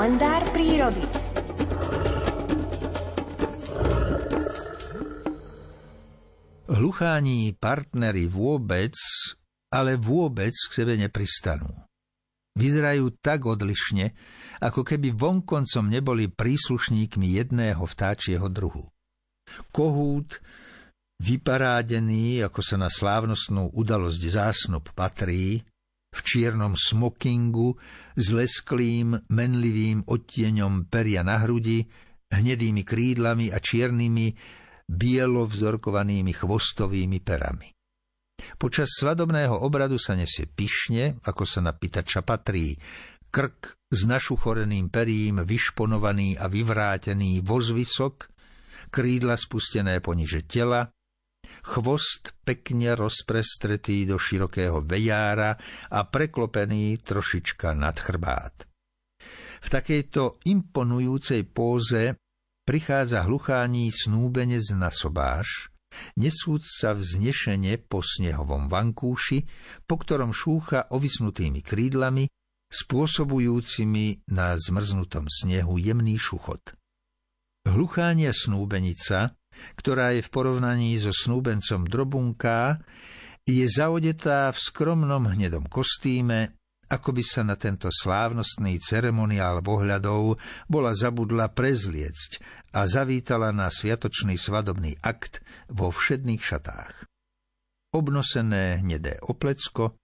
Kalendár prírody. Hluchání partnery vôbec, ale vôbec k sebe nepristanú. Vyzerajú tak odlišne, ako keby vonkoncom neboli príslušníkmi jedného vtáčieho druhu. Kohút, vyparádený, ako sa na slávnostnú udalosť zásnub patrí, v čiernom smokingu s lesklým, menlivým odtieňom peria na hrudi, hnedými krídlami a čiernymi, bielovzorkovanými chvostovými perami. Počas svadobného obradu sa nesie pyšne, ako sa na pitača patrí, krk s našuchoreným perím, vyšponovaný a vyvrátený vozvysok, krídla spustené poniže tela, chvost pekne rozprestretý do širokého vejára a preklopený trošička nad chrbát. V takejto imponujúcej póze prichádza hluchání snúbenec na sobáš, nesúc sa vznešene po snehovom vankúši, po ktorom šúcha ovisnutými krídlami, spôsobujúcimi na zmrznutom snehu jemný šuchot. Hluchánia snúbenica ktorá je v porovnaní so snúbencom drobunká, je zaodetá v skromnom hnedom kostýme, ako by sa na tento slávnostný ceremoniál vohľadov bola zabudla prezliecť a zavítala na sviatočný svadobný akt vo všedných šatách. Obnosené hnedé oplecko,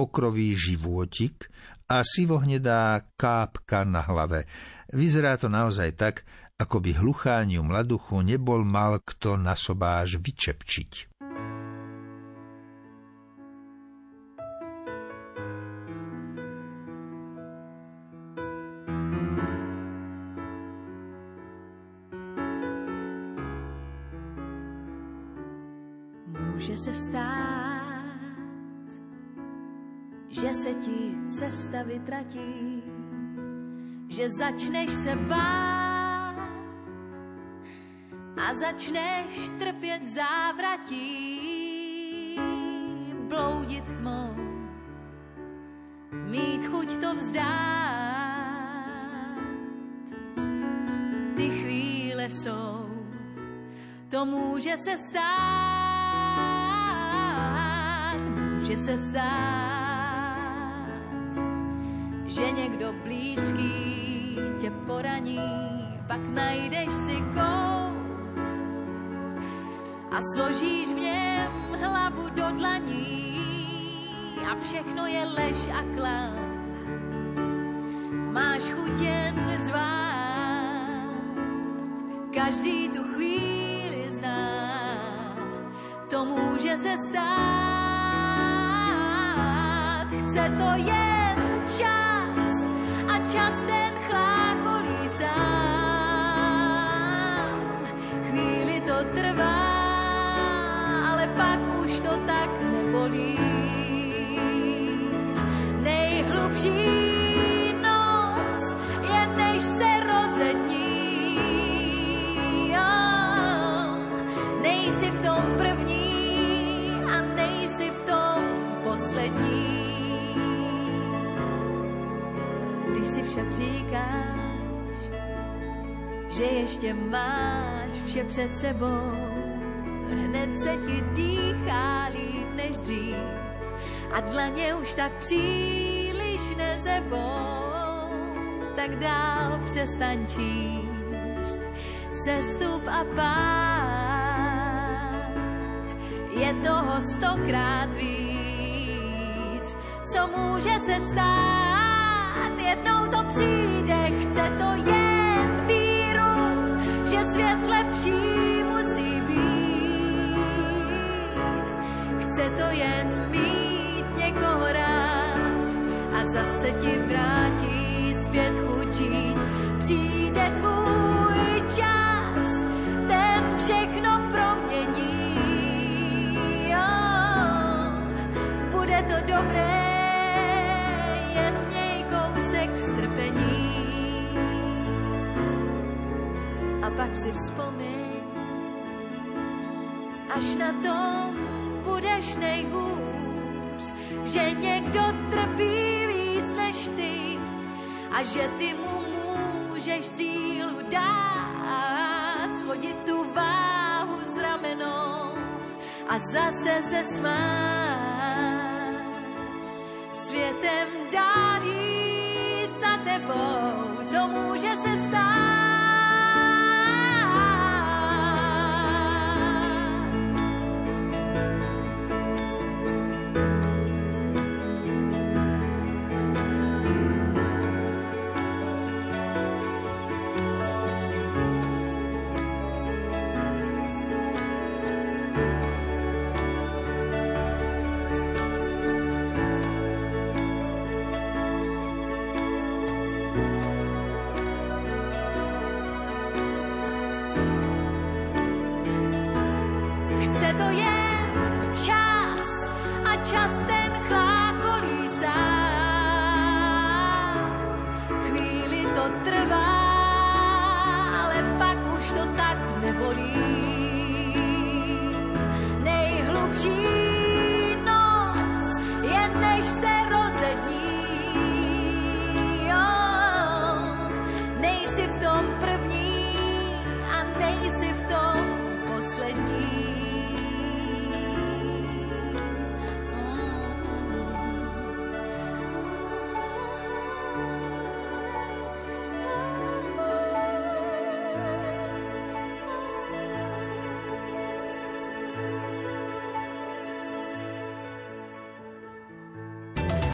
okrový životik a sivohnedá kápka na hlave. Vyzerá to naozaj tak, ako by hluchániu mladuchu nebol mal kto na sobáž vyčepčiť. Může se stát, že se ti cesta vytratí, že začneš se bát, a začneš trpět závratí, bloudit tmou, mít chuť to vzdát. Ty chvíle jsou, to může se stát, může se stát, že někdo blízký tě poraní, pak najdeš si kout a složíš v něm hlavu do dlaní a všechno je lež a klam. Máš chuť jen řvát, každý tu chvíli zná, to může se stát. Chce to jen čas a čas ten chlákolí sám. Chvíli to trvá, Nejhlubší noc je, než se rozední. Nejsi v tom první a nejsi v tom poslední. Když si však říkáš, že ještě máš vše před sebou, hned se ti dýchá líp než dřív a dlaně už tak příliš nezebou, tak dál přestaň číst. Sestup a pád. Je toho stokrát víc, co může se stát, jednou to přijde, chce to jen víru, že svět lepší Chce to jen mít někoho rád a zase ti vrátí zpět chutí. Přijde tvůj čas, ten všechno promění. Jo, bude to dobré, jen měj kousek strpení. A pak si vzpomeň, až na tom budeš nejhůř, že někdo trpí víc než ty a že ty mu můžeš sílu dát, schodit tu váhu z ramenou a zase se smát. Světem dál jít za tebou, přece to je čas a čas ten chlákolí sám. Chvíli to trvá, ale pak už to tak nebolí. Nejhlubší noc je, než se rozední. Nejsi v tom první a nejsi v tom poslední.